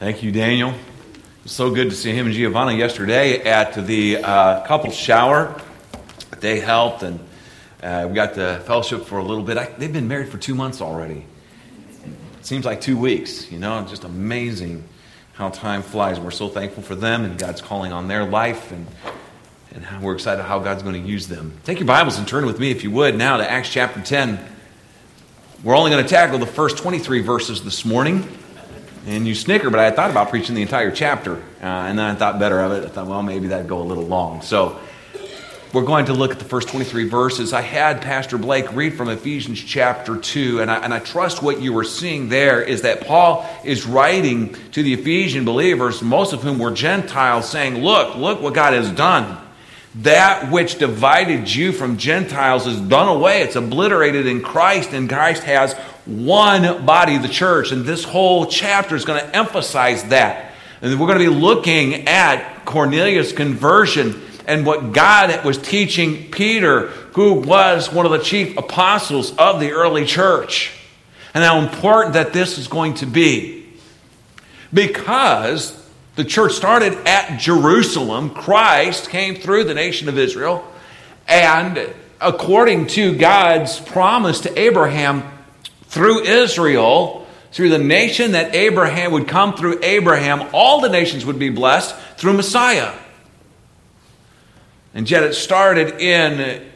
Thank you, Daniel. It was so good to see him and Giovanna yesterday at the uh, couple's shower. They helped, and uh, we got the fellowship for a little bit. I, they've been married for two months already. It seems like two weeks, you know, just amazing how time flies. We're so thankful for them and God's calling on their life, and, and how we're excited how God's going to use them. Take your Bibles and turn with me, if you would, now to Acts chapter 10. We're only going to tackle the first 23 verses this morning. And you snicker, but I thought about preaching the entire chapter. Uh, and then I thought better of it. I thought, well, maybe that'd go a little long. So we're going to look at the first 23 verses. I had Pastor Blake read from Ephesians chapter 2, and I, and I trust what you were seeing there is that Paul is writing to the Ephesian believers, most of whom were Gentiles, saying, Look, look what God has done. That which divided you from Gentiles is done away. It's obliterated in Christ, and Christ has one body, the church. And this whole chapter is going to emphasize that. And we're going to be looking at Cornelius' conversion and what God was teaching Peter, who was one of the chief apostles of the early church, and how important that this is going to be. Because the church started at Jerusalem, Christ came through the nation of Israel, and according to God's promise to Abraham, through Israel, through the nation that Abraham would come through Abraham, all the nations would be blessed through Messiah. And yet it started in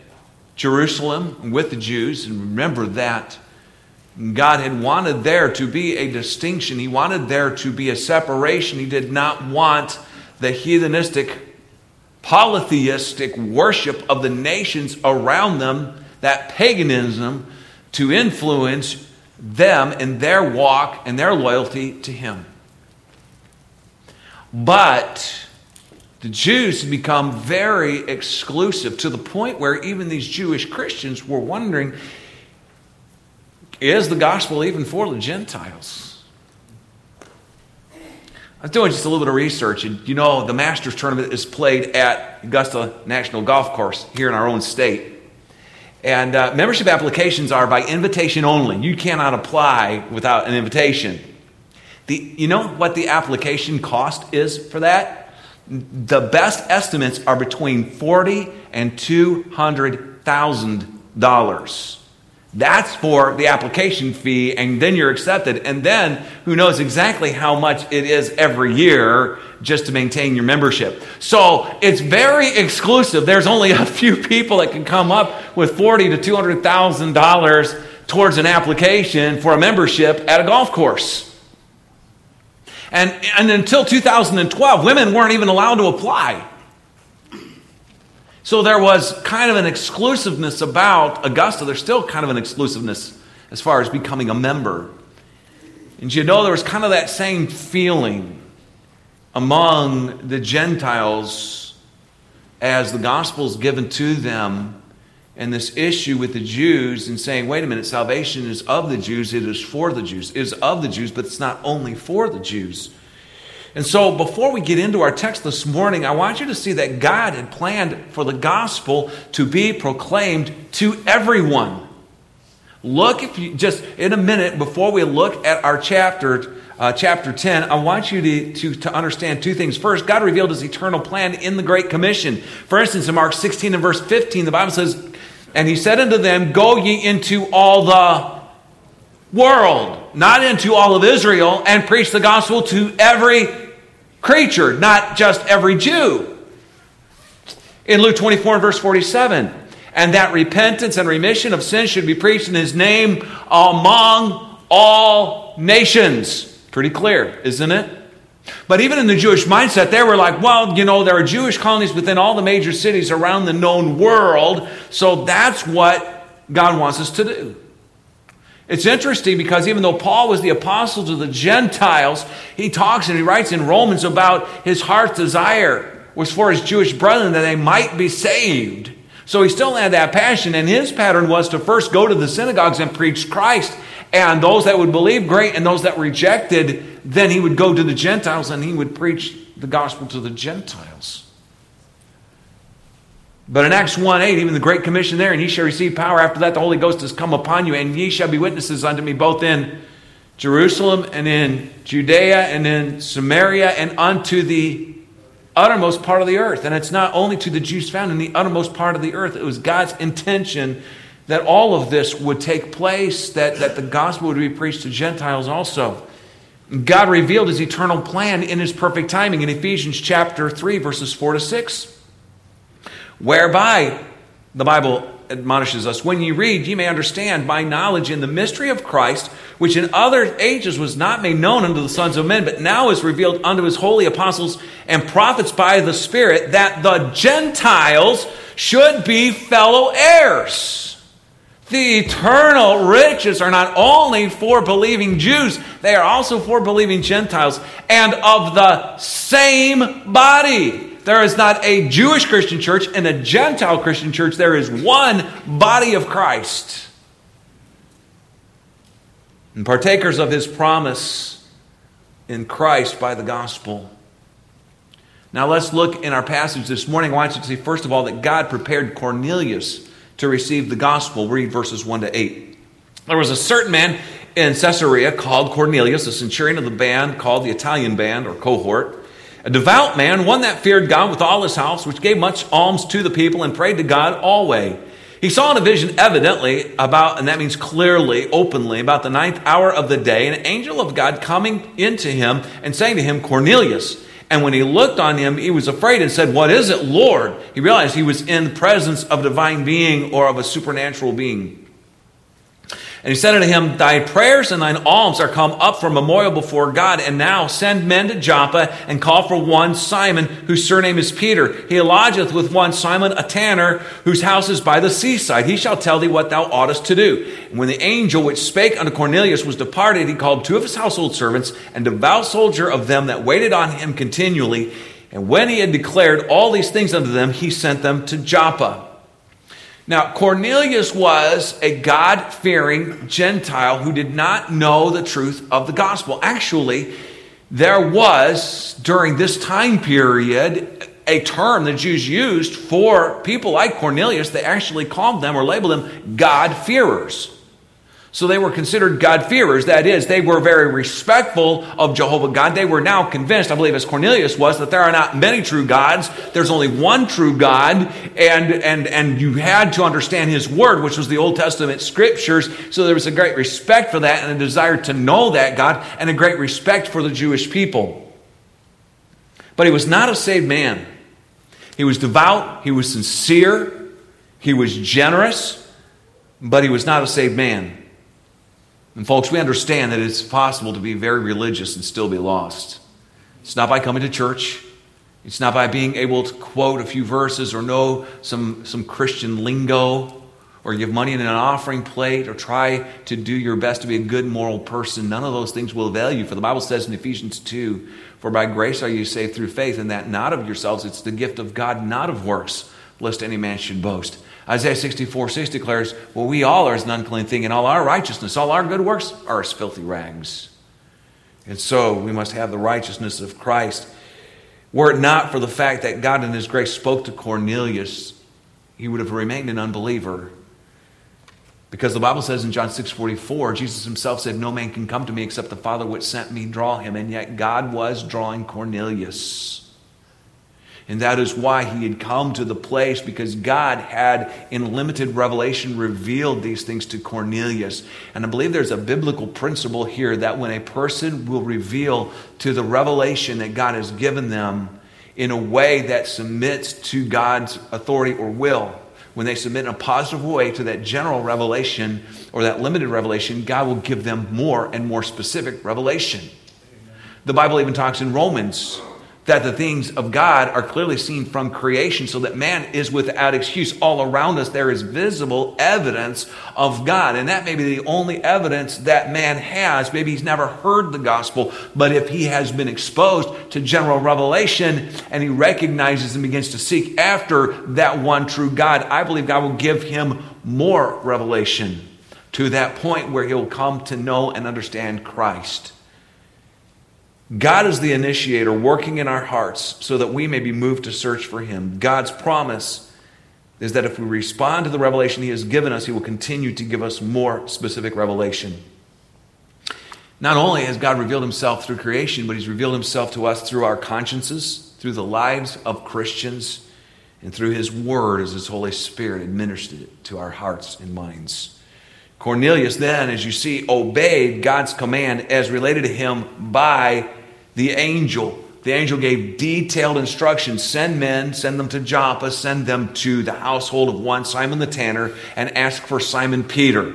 Jerusalem with the Jews. And remember that God had wanted there to be a distinction, He wanted there to be a separation. He did not want the heathenistic, polytheistic worship of the nations around them, that paganism, to influence them in their walk and their loyalty to Him. But the Jews had become very exclusive to the point where even these Jewish Christians were wondering is the gospel even for the Gentiles? I was doing just a little bit of research, and you know, the Masters tournament is played at Augusta National Golf Course here in our own state. And uh, membership applications are by invitation only. You cannot apply without an invitation. The, you know what the application cost is for that? The best estimates are between forty and two hundred thousand dollars. That's for the application fee, and then you're accepted. And then who knows exactly how much it is every year just to maintain your membership. So it's very exclusive. There's only a few people that can come up with forty to two hundred thousand dollars towards an application for a membership at a golf course. And, and until 2012, women weren't even allowed to apply. So there was kind of an exclusiveness about Augusta. There's still kind of an exclusiveness as far as becoming a member. And you know, there was kind of that same feeling among the Gentiles as the gospel is given to them and this issue with the Jews and saying, wait a minute, salvation is of the Jews, it is for the Jews, it is of the Jews, but it's not only for the Jews. And so, before we get into our text this morning, I want you to see that God had planned for the gospel to be proclaimed to everyone. Look, if you just in a minute, before we look at our chapter, uh, chapter 10, I want you to, to, to understand two things. First, God revealed his eternal plan in the Great Commission. For instance, in Mark 16 and verse 15, the Bible says, And he said unto them, Go ye into all the world, not into all of Israel, and preach the gospel to every creature, not just every Jew. In Luke 24 and verse 47, and that repentance and remission of sins should be preached in his name among all nations. Pretty clear, isn't it? But even in the Jewish mindset, they were like, well, you know, there are Jewish colonies within all the major cities around the known world, so that's what God wants us to do. It's interesting because even though Paul was the apostle to the Gentiles, he talks and he writes in Romans about his heart's desire was for his Jewish brethren that they might be saved. So he still had that passion, and his pattern was to first go to the synagogues and preach Christ. And those that would believe, great, and those that rejected, then he would go to the Gentiles and he would preach the gospel to the Gentiles. But in Acts 1 8, even the Great Commission there, and ye shall receive power. After that, the Holy Ghost has come upon you, and ye shall be witnesses unto me both in Jerusalem and in Judea and in Samaria and unto the uttermost part of the earth. And it's not only to the Jews found in the uttermost part of the earth, it was God's intention that all of this would take place, that, that the gospel would be preached to Gentiles also. God revealed his eternal plan in his perfect timing in Ephesians chapter 3, verses 4 to 6, whereby the Bible admonishes us when you read, ye may understand by knowledge in the mystery of Christ, which in other ages was not made known unto the sons of men, but now is revealed unto his holy apostles and prophets by the Spirit, that the Gentiles should be fellow heirs. The eternal riches are not only for believing Jews, they are also for believing Gentiles and of the same body. There is not a Jewish Christian church and a Gentile Christian church. There is one body of Christ. And partakers of his promise in Christ by the gospel. Now let's look in our passage this morning. I want you to see, first of all, that God prepared Cornelius to receive the gospel. Read verses 1 to 8. There was a certain man in Caesarea called Cornelius, a centurion of the band called the Italian band or cohort a devout man, one that feared God with all his house, which gave much alms to the people and prayed to God always. He saw in a vision, evidently, about, and that means clearly, openly, about the ninth hour of the day, an angel of God coming into him and saying to him, Cornelius. And when he looked on him, he was afraid and said, What is it, Lord? He realized he was in the presence of a divine being or of a supernatural being. And he said unto him, Thy prayers and thine alms are come up for memorial before God. And now send men to Joppa and call for one Simon, whose surname is Peter. He lodgeth with one Simon, a tanner, whose house is by the seaside. He shall tell thee what thou oughtest to do. And when the angel which spake unto Cornelius was departed, he called two of his household servants and devout soldier of them that waited on him continually. And when he had declared all these things unto them, he sent them to Joppa. Now, Cornelius was a God fearing Gentile who did not know the truth of the gospel. Actually, there was, during this time period, a term the Jews used for people like Cornelius. They actually called them or labeled them God-fearers. So they were considered God-fearers. That is, they were very respectful of Jehovah God. They were now convinced, I believe, as Cornelius was, that there are not many true gods. There's only one true God, and, and, and you had to understand his word, which was the Old Testament scriptures. So there was a great respect for that and a desire to know that God and a great respect for the Jewish people. But he was not a saved man. He was devout, he was sincere, he was generous, but he was not a saved man. And, folks, we understand that it's possible to be very religious and still be lost. It's not by coming to church, it's not by being able to quote a few verses or know some, some Christian lingo or give money in an offering plate or try to do your best to be a good moral person. None of those things will avail you. For the Bible says in Ephesians 2 For by grace are you saved through faith, and that not of yourselves, it's the gift of God, not of works, lest any man should boast. Isaiah 64 6 declares, Well, we all are as an unclean thing, and all our righteousness, all our good works are as filthy rags. And so we must have the righteousness of Christ. Were it not for the fact that God in His grace spoke to Cornelius, he would have remained an unbeliever. Because the Bible says in John 6 44, Jesus himself said, No man can come to me except the Father which sent me draw him. And yet God was drawing Cornelius. And that is why he had come to the place because God had, in limited revelation, revealed these things to Cornelius. And I believe there's a biblical principle here that when a person will reveal to the revelation that God has given them in a way that submits to God's authority or will, when they submit in a positive way to that general revelation or that limited revelation, God will give them more and more specific revelation. The Bible even talks in Romans that the things of God are clearly seen from creation, so that man is without excuse. All around us, there is visible evidence of God. And that may be the only evidence that man has. Maybe he's never heard the gospel, but if he has been exposed to general revelation and he recognizes and begins to seek after that one true God, I believe God will give him more revelation to that point where he'll come to know and understand Christ. God is the initiator working in our hearts so that we may be moved to search for Him. God's promise is that if we respond to the revelation He has given us, He will continue to give us more specific revelation. Not only has God revealed himself through creation, but he's revealed himself to us through our consciences, through the lives of Christians, and through his word as his Holy Spirit administered it to our hearts and minds. Cornelius then, as you see, obeyed God's command as related to him by the angel. The angel gave detailed instructions send men, send them to Joppa, send them to the household of one Simon the tanner, and ask for Simon Peter.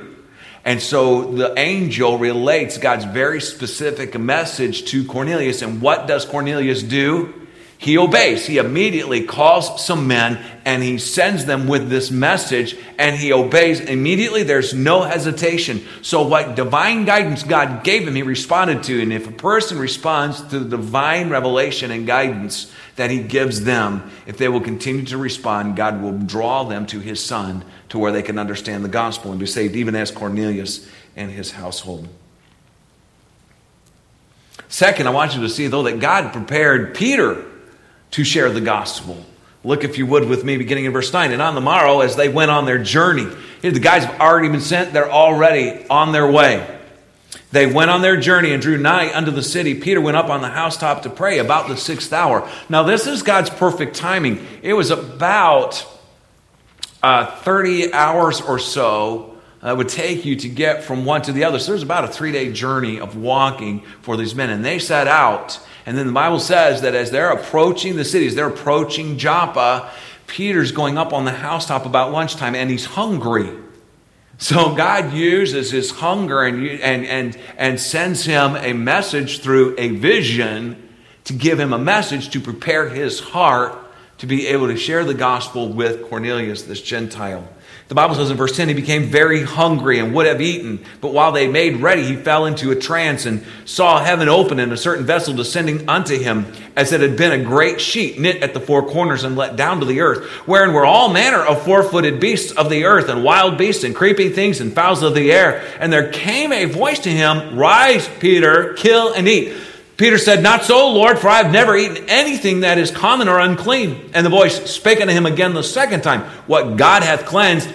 And so the angel relates God's very specific message to Cornelius. And what does Cornelius do? He obeys. He immediately calls some men and he sends them with this message and he obeys immediately. There's no hesitation. So, what divine guidance God gave him, he responded to. And if a person responds to the divine revelation and guidance that he gives them, if they will continue to respond, God will draw them to his son to where they can understand the gospel and be saved, even as Cornelius and his household. Second, I want you to see, though, that God prepared Peter to share the gospel. Look, if you would, with me, beginning in verse 9. And on the morrow, as they went on their journey, the guys have already been sent, they're already on their way. They went on their journey and drew nigh unto the city. Peter went up on the housetop to pray about the sixth hour. Now, this is God's perfect timing. It was about uh, 30 hours or so that would take you to get from one to the other. So there's about a three day journey of walking for these men. And they set out. And then the Bible says that as they're approaching the cities, they're approaching Joppa, Peter's going up on the housetop about lunchtime and he's hungry. So God uses his hunger and, and, and, and sends him a message through a vision to give him a message to prepare his heart to be able to share the gospel with Cornelius, this Gentile. The Bible says in verse 10, he became very hungry and would have eaten. But while they made ready, he fell into a trance and saw heaven open and a certain vessel descending unto him, as it had been a great sheet knit at the four corners and let down to the earth, wherein were all manner of four footed beasts of the earth, and wild beasts, and creeping things, and fowls of the air. And there came a voice to him, Rise, Peter, kill and eat. Peter said, Not so, Lord, for I have never eaten anything that is common or unclean. And the voice spake unto him again the second time, What God hath cleansed,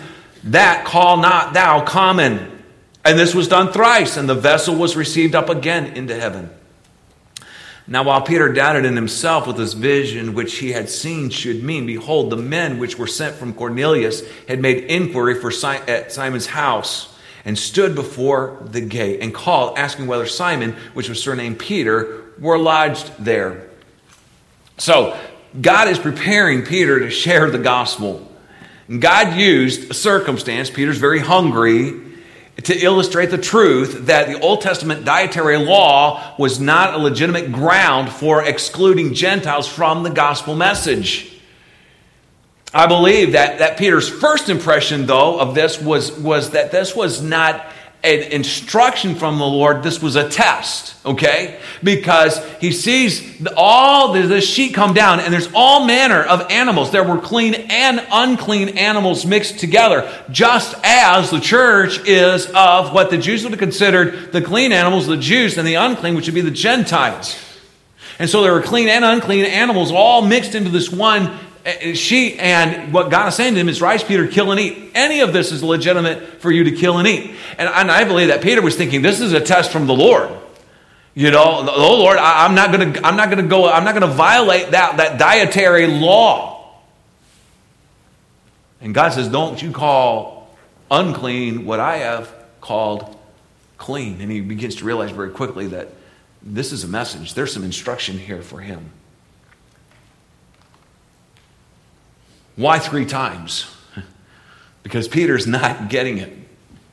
that call not thou common. And this was done thrice, and the vessel was received up again into heaven. Now, while Peter doubted in himself what this vision which he had seen should mean, behold, the men which were sent from Cornelius had made inquiry for at Simon's house and stood before the gate and called, asking whether Simon, which was surnamed Peter, were lodged there. So, God is preparing Peter to share the gospel. God used a circumstance, Peter's very hungry, to illustrate the truth that the Old Testament dietary law was not a legitimate ground for excluding Gentiles from the gospel message. I believe that, that Peter's first impression, though, of this was, was that this was not an instruction from the Lord, this was a test, okay? Because he sees all the, the sheet come down, and there's all manner of animals. There were clean and unclean animals mixed together, just as the church is of what the Jews would have considered the clean animals, the Jews, and the unclean, which would be the Gentiles. And so there were clean and unclean animals all mixed into this one she and what God is saying to him is, Rise, Peter, kill and eat. Any of this is legitimate for you to kill and eat. And, and I believe that Peter was thinking, This is a test from the Lord. You know, oh Lord, I, I'm not gonna I'm not gonna go, I'm not gonna violate that, that dietary law. And God says, Don't you call unclean what I have called clean. And he begins to realize very quickly that this is a message. There's some instruction here for him. Why three times? Because Peter's not getting it.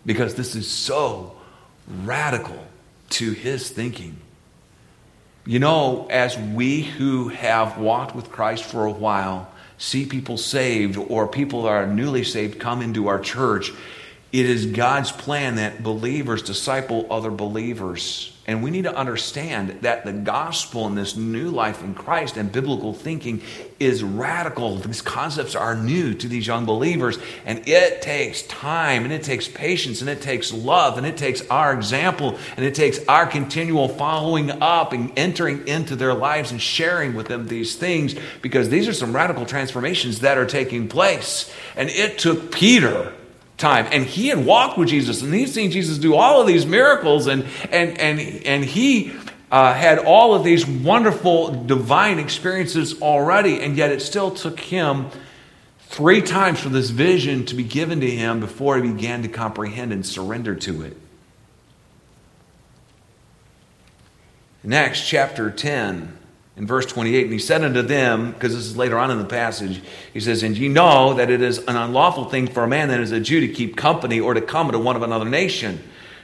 Because this is so radical to his thinking. You know, as we who have walked with Christ for a while see people saved or people that are newly saved come into our church, it is God's plan that believers disciple other believers. And we need to understand that the gospel and this new life in Christ and biblical thinking is radical. These concepts are new to these young believers, and it takes time, and it takes patience, and it takes love, and it takes our example, and it takes our continual following up and entering into their lives and sharing with them these things because these are some radical transformations that are taking place. And it took Peter time. And he had walked with Jesus and he'd seen Jesus do all of these miracles and, and, and, and he uh, had all of these wonderful divine experiences already. And yet it still took him three times for this vision to be given to him before he began to comprehend and surrender to it. In Acts chapter 10, in verse 28, and he said unto them, because this is later on in the passage, he says, And ye know that it is an unlawful thing for a man that is a Jew to keep company or to come to one of another nation.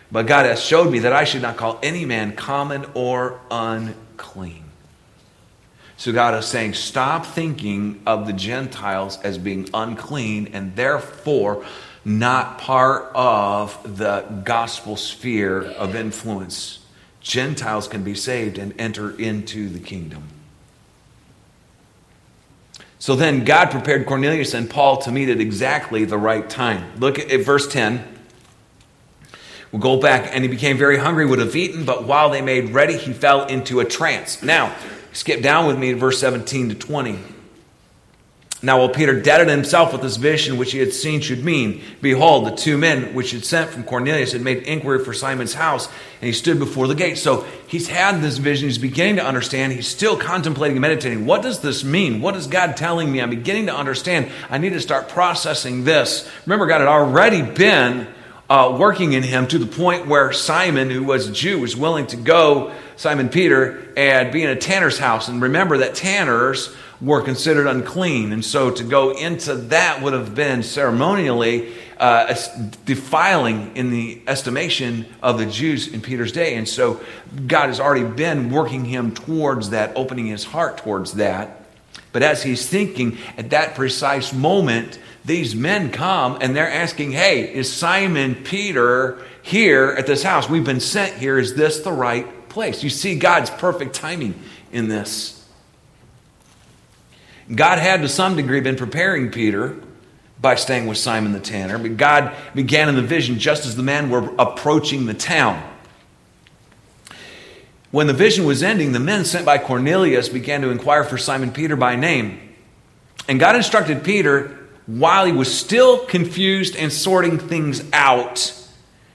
But God hath showed me that I should not call any man common or unclean. So God is saying, stop thinking of the Gentiles as being unclean and therefore not part of the gospel sphere of influence. Gentiles can be saved and enter into the kingdom. So then God prepared Cornelius and Paul to meet at exactly the right time. Look at, verse 10. We'll go back, and he became very hungry, would have eaten, but while they made ready, he fell into a trance. Now, skip down with me to verse 17 to 20. Now, while Peter doubted himself what this vision which he had seen should mean, behold, the two men which had sent from Cornelius had made inquiry for Simon's house, and he stood before the gate. So he's had this vision. He's beginning to understand. He's still contemplating and meditating. What does this mean? What is God telling me? I'm beginning to understand. I need to start processing this. Remember, God had already been uh, working in him to the point where Simon, who was a Jew, was willing to go, Simon Peter, and be in a tanner's house. And remember that tanners were considered unclean. And so to go into that would have been ceremonially uh, defiling in the estimation of the Jews in Peter's day. And so God has already been working him towards that, opening his heart towards that. But as he's thinking at that precise moment, these men come and they're asking, Hey, is Simon Peter here at this house? We've been sent here. Is this the right place? You see God's perfect timing in this. God had to some degree been preparing Peter by staying with Simon the tanner, but God began in the vision just as the men were approaching the town. When the vision was ending, the men sent by Cornelius began to inquire for Simon Peter by name. And God instructed Peter while he was still confused and sorting things out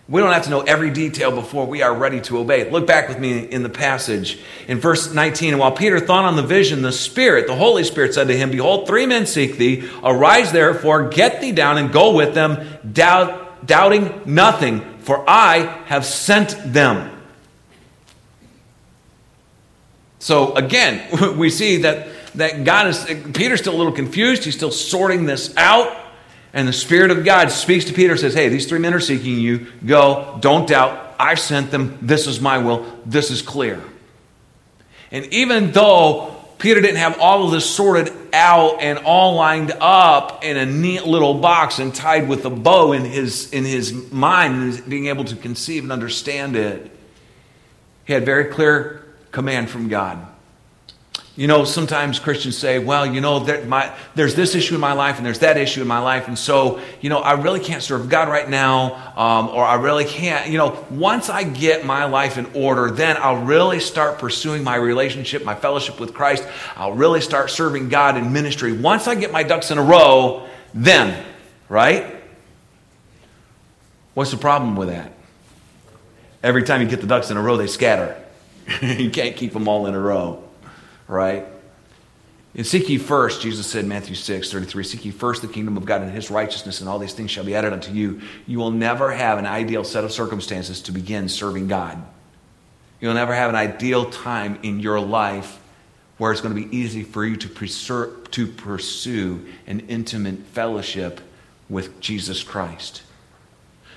we don't have to know every detail before we are ready to obey. Look back with me in the passage in verse 19. And while Peter thought on the vision, the Spirit, the Holy Spirit said to him, Behold, three men seek thee. Arise therefore, get thee down and go with them, doubt, doubting nothing, for I have sent them. So again, we see that, that God is, Peter's still a little confused. He's still sorting this out. And the Spirit of God speaks to Peter says, Hey, these three men are seeking you. Go. Don't doubt. I've sent them. This is my will. This is clear. And even though Peter didn't have all of this sorted out and all lined up in a neat little box and tied with a bow in his, in his mind, being able to conceive and understand it, he had very clear command from God. You know, sometimes Christians say, well, you know, there, my, there's this issue in my life and there's that issue in my life. And so, you know, I really can't serve God right now, um, or I really can't. You know, once I get my life in order, then I'll really start pursuing my relationship, my fellowship with Christ. I'll really start serving God in ministry. Once I get my ducks in a row, then, right? What's the problem with that? Every time you get the ducks in a row, they scatter. you can't keep them all in a row right? And seek ye first, Jesus said, Matthew 6, 33, seek ye first the kingdom of God and his righteousness, and all these things shall be added unto you. You will never have an ideal set of circumstances to begin serving God. You'll never have an ideal time in your life where it's going to be easy for you to, preser- to pursue an intimate fellowship with Jesus Christ.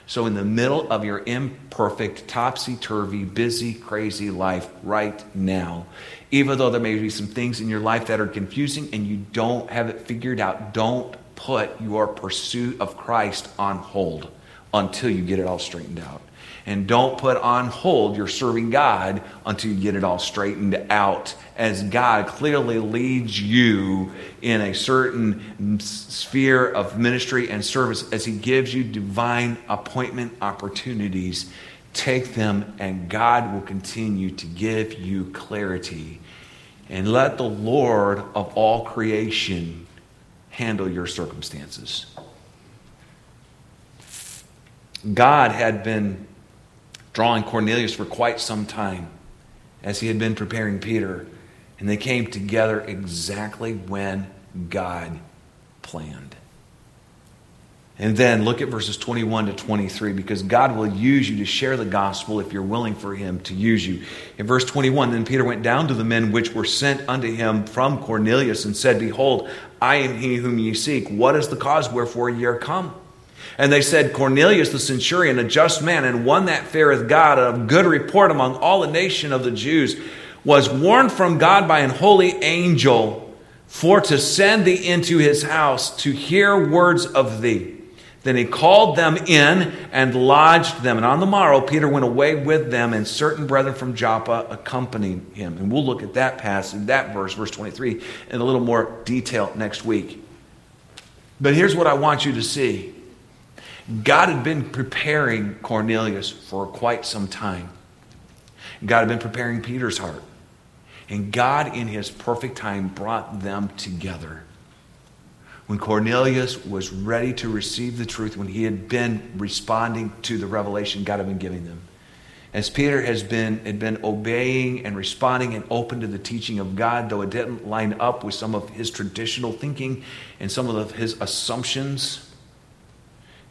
So, in the middle of your imperfect, topsy turvy, busy, crazy life right now, even though there may be some things in your life that are confusing and you don't have it figured out, don't put your pursuit of Christ on hold until you get it all straightened out. And don't put on hold your serving God until you get it all straightened out, as God clearly leads you in a certain sphere of ministry and service, as He gives you divine appointment opportunities. Take them, and God will continue to give you clarity. And let the Lord of all creation handle your circumstances. God had been drawing Cornelius for quite some time as he had been preparing Peter, and they came together exactly when God planned. And then look at verses 21 to 23 because God will use you to share the gospel if you're willing for him to use you. In verse 21, then Peter went down to the men which were sent unto him from Cornelius and said, Behold, I am he whom ye seek. What is the cause wherefore ye are come? And they said, Cornelius the centurion, a just man, and one that feareth God, of good report among all the nation of the Jews, was warned from God by an holy angel for to send thee into his house to hear words of thee. Then he called them in and lodged them. And on the morrow, Peter went away with them, and certain brethren from Joppa accompanied him. And we'll look at that passage, that verse, verse 23, in a little more detail next week. But here's what I want you to see God had been preparing Cornelius for quite some time. God had been preparing Peter's heart. And God, in his perfect time, brought them together. When Cornelius was ready to receive the truth, when he had been responding to the revelation God had been giving them, as Peter has been, had been obeying and responding and open to the teaching of God, though it didn't line up with some of his traditional thinking and some of his assumptions,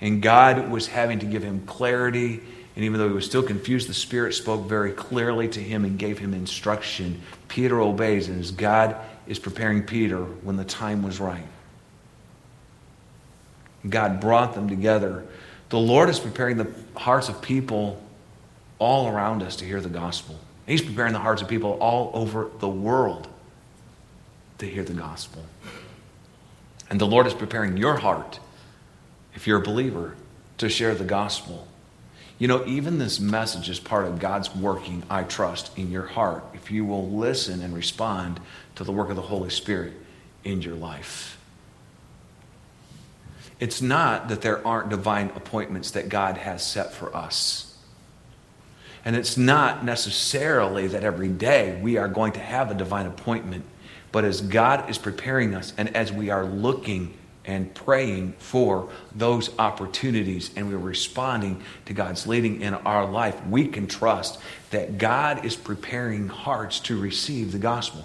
and God was having to give him clarity. And even though he was still confused, the Spirit spoke very clearly to him and gave him instruction. Peter obeys, and as God is preparing Peter when the time was right. God brought them together. The Lord is preparing the hearts of people all around us to hear the gospel. He's preparing the hearts of people all over the world to hear the gospel. And the Lord is preparing your heart if you're a believer, to share the gospel. You know, even this message is part of God's working, I trust, in your heart if you will listen and respond to the work of the Holy Spirit in your life. It's not that there aren't divine appointments that God has set for us. And it's not necessarily that every day we are going to have a divine appointment. But as God is preparing us and as we are looking and praying for those opportunities and we're responding to God's leading in our life, we can trust that God is preparing hearts to receive the gospel.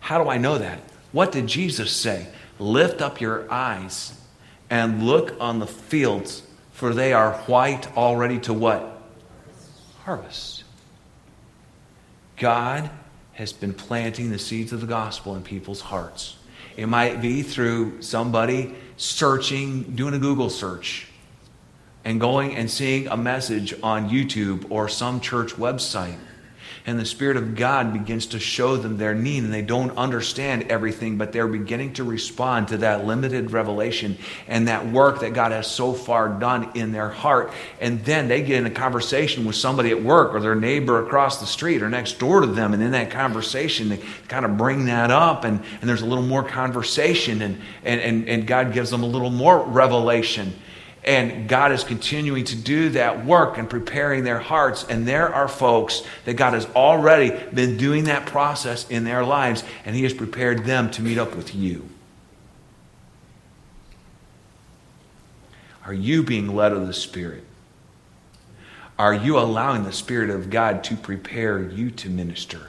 How do I know that? What did Jesus say? Lift up your eyes and look on the fields, for they are white already to what? Harvest. God has been planting the seeds of the gospel in people's hearts. It might be through somebody searching, doing a Google search, and going and seeing a message on YouTube or some church website and the Spirit of God begins to show them their need, and they don't understand everything, but they're beginning to respond to that limited revelation and that work that God has so far done in their heart. And then they get in a conversation with somebody at work or their neighbor across the street or next door to them, and in that conversation, they kind of bring that up, and, and there's a little more conversation, and, and, and, and God gives them a little more revelation. And God is continuing to do that work and preparing their hearts. And there are folks that God has already been doing that process in their lives, and He has prepared them to meet up with you. Are you being led of the Spirit? Are you allowing the Spirit of God to prepare you to minister?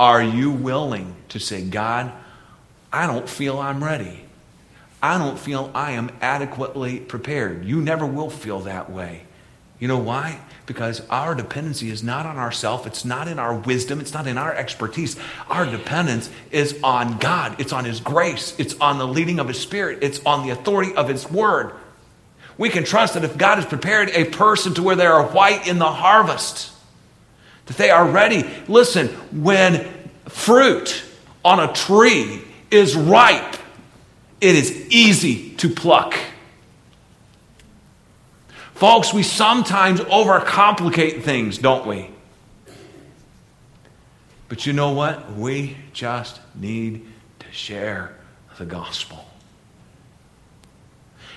Are you willing to say, God, I don't feel I'm ready? I don't feel I am adequately prepared. You never will feel that way. You know why? Because our dependency is not on ourself, it's not in our wisdom, it's not in our expertise. Our dependence is on God, it's on His grace, it's on the leading of His Spirit, it's on the authority of His Word. We can trust that if God has prepared a person to where they are white in the harvest, that they are ready. Listen, when fruit on a tree is ripe, it is easy to pluck. Folks, we sometimes overcomplicate things, don't we? But you know what? We just need to share the gospel.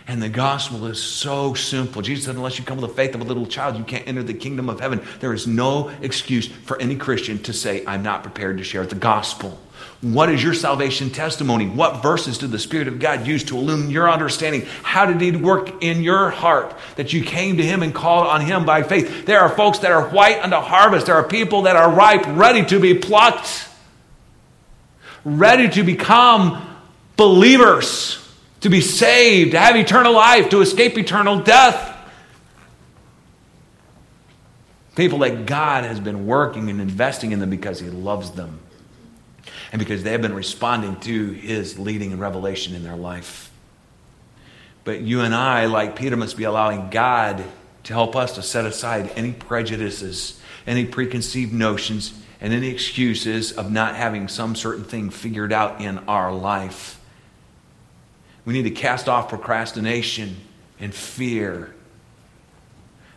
And the gospel is so simple. Jesus said, unless you come with the faith of a little child, you can't enter the kingdom of heaven. There is no excuse for any Christian to say, I'm not prepared to share the gospel. What is your salvation testimony? What verses did the Spirit of God use to illumine your understanding? How did He work in your heart that you came to Him and called on Him by faith? There are folks that are white unto harvest. There are people that are ripe, ready to be plucked, ready to become believers to be saved, to have eternal life, to escape eternal death. People that God has been working and investing in them because He loves them and because they have been responding to His leading and revelation in their life. But you and I, like Peter, must be allowing God to help us to set aside any prejudices, any preconceived notions, and any excuses of not having some certain thing figured out in our life. We need to cast off procrastination and fear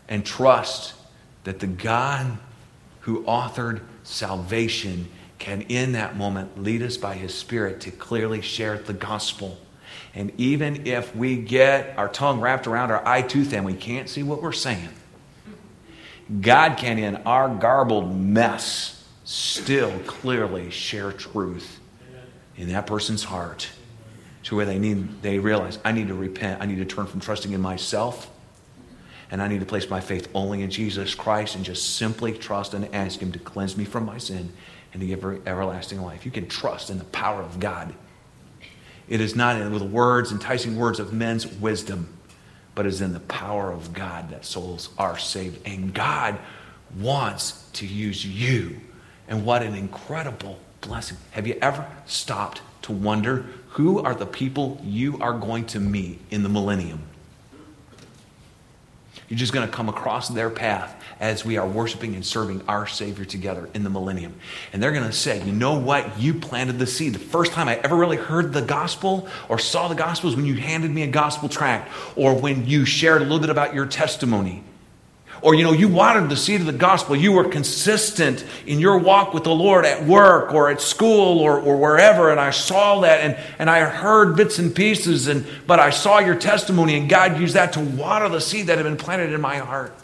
and trust that the God who authored salvation can, in that moment, lead us by his Spirit to clearly share the gospel. And even if we get our tongue wrapped around our eye tooth and we can't see what we're saying, God can, in our garbled mess, still clearly share truth in that person's heart to where they need they realize I need to repent. I need to turn from trusting in myself. And I need to place my faith only in Jesus Christ and just simply trust and ask Him to cleanse me from my sin and to give everlasting life. You can trust in the power of God. It is not in with words, enticing words of men's wisdom, but is in the power of God that souls are saved. And God wants to use you. And what an incredible blessing. Have you ever stopped to wonder who are the people you are going to meet in the millennium? You're just going to come across their path as we are worshiping and serving our Savior together in the millennium. And they're going to say, You know what? You planted the seed. The first time I ever really heard the gospel or saw the gospel was when you handed me a gospel tract or when you shared a little bit about your testimony. Or, you know, you watered the seed of the gospel. You were consistent in your walk with the Lord at work or at school or, or wherever. And I saw that and, and I heard bits and pieces. And, but I saw your testimony and God used that to water the seed that had been planted in my heart.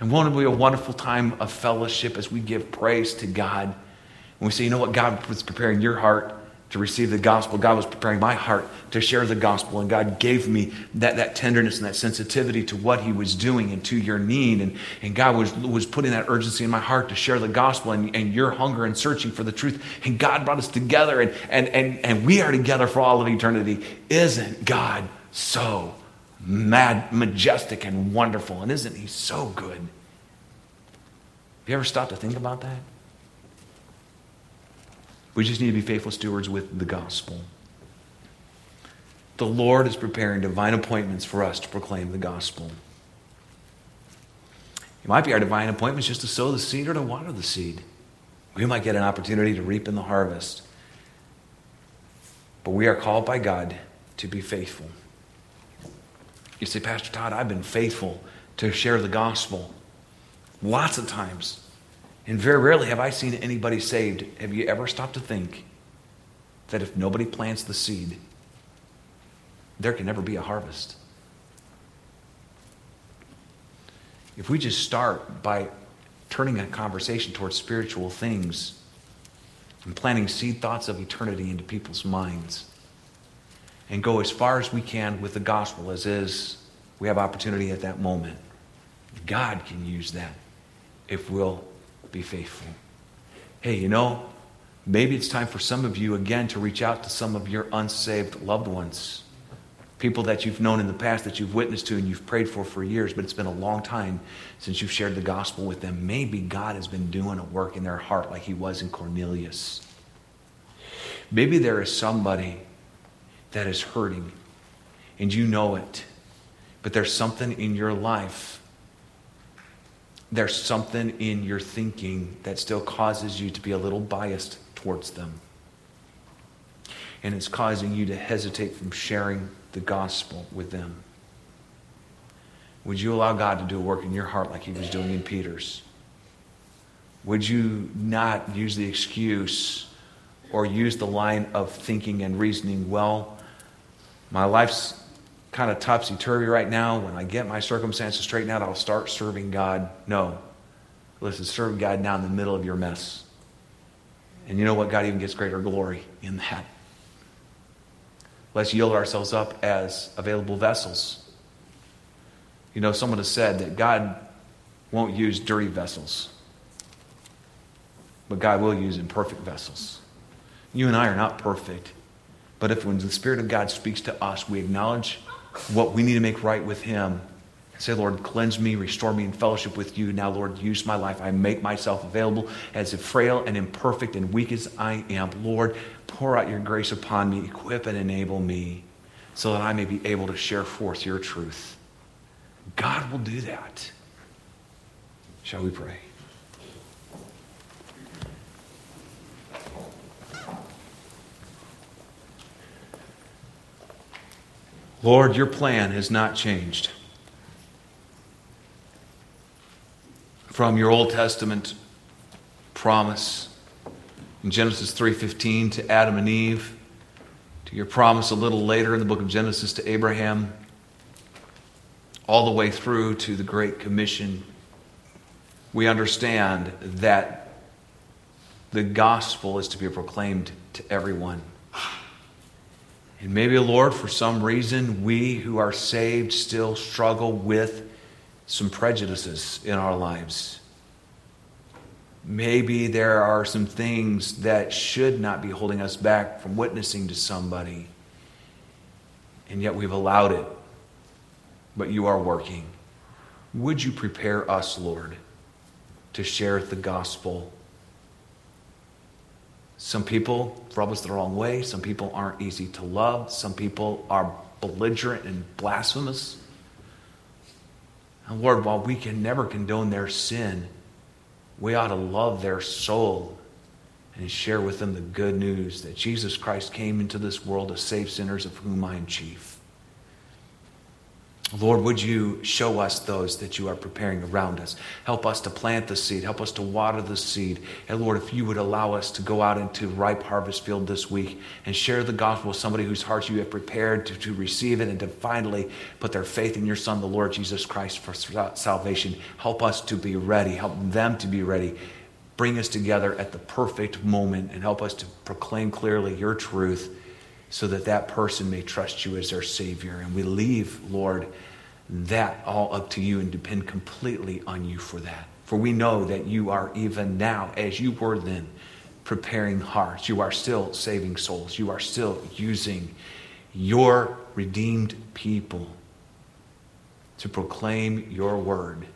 And won't it be a wonderful time of fellowship as we give praise to God? And we say, you know what? God was preparing your heart to receive the gospel. God was preparing my heart to share the gospel, and God gave me that, that tenderness and that sensitivity to what He was doing and to your need. And, and God was, was putting that urgency in my heart to share the gospel and, and your hunger and searching for the truth. And God brought us together, and, and, and, and we are together for all of eternity. Isn't God so mad, majestic and wonderful? And isn't He so good? Have you ever stopped to think about that? We just need to be faithful stewards with the gospel. The Lord is preparing divine appointments for us to proclaim the gospel. It might be our divine appointments just to sow the seed or to water the seed. We might get an opportunity to reap in the harvest. But we are called by God to be faithful. You say, Pastor Todd, I've been faithful to share the gospel lots of times. And very rarely have I seen anybody saved. Have you ever stopped to think that if nobody plants the seed, there can never be a harvest? If we just start by turning a conversation towards spiritual things and planting seed thoughts of eternity into people's minds and go as far as we can with the gospel as is, we have opportunity at that moment. God can use that if we'll be faithful. Hey, you know, maybe it's time for some of you again to reach out to some of your unsaved loved ones. People that you've known in the past that you've witnessed to and you've prayed for for years, but it's been a long time since you've shared the gospel with them. Maybe God has been doing a work in their heart like he was in Cornelius. Maybe there is somebody that is hurting and you know it, but there's something in your life there's something in your thinking that still causes you to be a little biased towards them. And it's causing you to hesitate from sharing the gospel with them. Would you allow God to do a work in your heart like he was doing in Peter's? Would you not use the excuse or use the line of thinking and reasoning, well, My life's kind of topsy turvy right now. When I get my circumstances straightened out, I'll start serving God. No. Listen, serve God now in the middle of your mess. And you know what? God even gets greater glory in that. Let's yield ourselves up as available vessels. You know, someone has said that God won't use dirty vessels, but God will use imperfect vessels. You and I are not perfect, but if when the Spirit of God speaks to us, we acknowledge what we need to make right with Him. Say, Lord, cleanse me, restore me in fellowship with you. Now, Lord, use my life. I make myself available as frail and imperfect and weak as I am. Lord, pour out your grace upon me, equip and enable me so that I may be able to share forth your truth. God will do that. Shall we pray? Lord, your plan has not changed. From your Old Testament promise in Genesis 3:15 to Adam and Eve, to your promise a little later in the book of Genesis to Abraham, all the way through to the Great Commission, we understand that the gospel is to be proclaimed to everyone. And maybe, Lord, for some reason, we who are saved still struggle with some prejudices in our lives. Maybe there are some things that should not be holding us back from witnessing to somebody, and yet we've allowed it. But you are working. Would you prepare us, Lord, to share the gospel some people rub us the wrong way. Some people aren't easy to love. Some people are belligerent and blasphemous. And Lord, while we can never condone their sin, we ought to love their soul and share with them the good news that Jesus Christ came into this world to save sinners, of whom I am chief. Lord, would you show us those that you are preparing around us? Help us to plant the seed. Help us to water the seed. And Lord, if you would allow us to go out into ripe harvest field this week and share the gospel with somebody whose hearts you have prepared to, to receive it and to finally put their faith in your Son, the Lord Jesus Christ, for salvation. Help us to be ready. Help them to be ready. Bring us together at the perfect moment and help us to proclaim clearly your truth so that that person may trust you as their Savior. And we leave, Lord, that all up to you and depend completely on you for that. For we know that you are even now, as you were then, preparing hearts. You are still saving souls. You are still using your redeemed people to proclaim your word.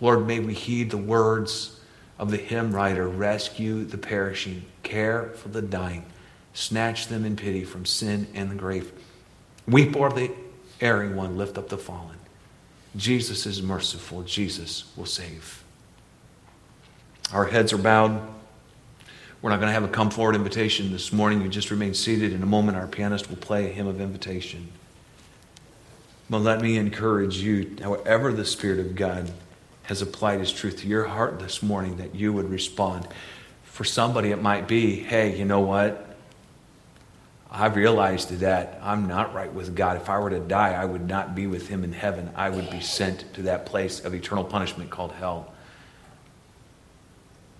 Lord, may we heed the words of the hymn writer rescue the perishing, care for the dying snatch them in pity from sin and the grave. Weep o'er the erring one, lift up the fallen. Jesus is merciful. Jesus will save. Our heads are bowed. We're not going to have a come forward invitation this morning. You just remain seated. In a moment, our pianist will play a hymn of invitation. But let me encourage you, however, the Spirit of God has applied His truth to your heart this morning, that you would respond. For somebody, it might be, hey, you know what? I've realized that I'm not right with God. If I were to die, I would not be with Him in heaven. I would be sent to that place of eternal punishment called hell.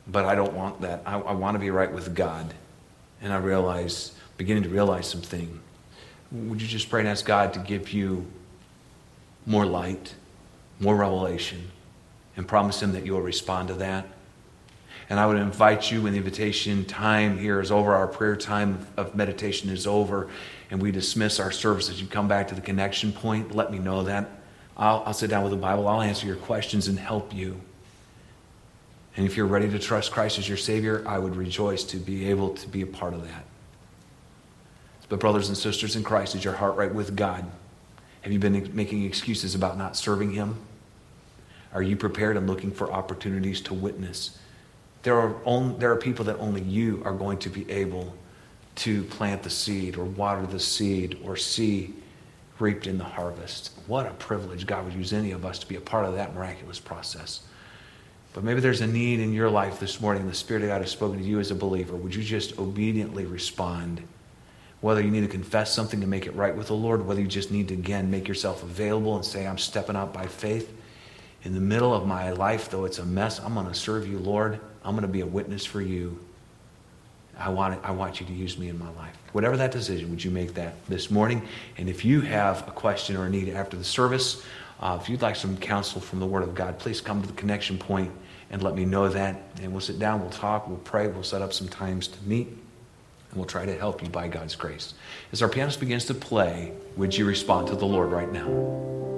But I don't want that. I, I want to be right with God. And I realize, beginning to realize something. Would you just pray and ask God to give you more light, more revelation, and promise Him that you will respond to that? And I would invite you when the invitation time here is over, our prayer time of meditation is over, and we dismiss our service as you come back to the connection point. Let me know that. I'll, I'll sit down with the Bible, I'll answer your questions and help you. And if you're ready to trust Christ as your Savior, I would rejoice to be able to be a part of that. But, brothers and sisters in Christ, is your heart right with God? Have you been making excuses about not serving Him? Are you prepared and looking for opportunities to witness? There are, only, there are people that only you are going to be able to plant the seed or water the seed or see reaped in the harvest. What a privilege God would use any of us to be a part of that miraculous process. But maybe there's a need in your life this morning. The Spirit of God has spoken to you as a believer. Would you just obediently respond? whether you need to confess something to make it right with the Lord, whether you just need to, again, make yourself available and say, I'm stepping out by faith. In the middle of my life, though it's a mess, I'm going to serve you, Lord. I'm going to be a witness for you. I want, it, I want you to use me in my life. Whatever that decision, would you make that this morning? And if you have a question or a need after the service, uh, if you'd like some counsel from the Word of God, please come to the connection point and let me know that. And we'll sit down, we'll talk, we'll pray, we'll set up some times to meet. And we'll try to help you by God's grace. As our pianist begins to play, would you respond to the Lord right now?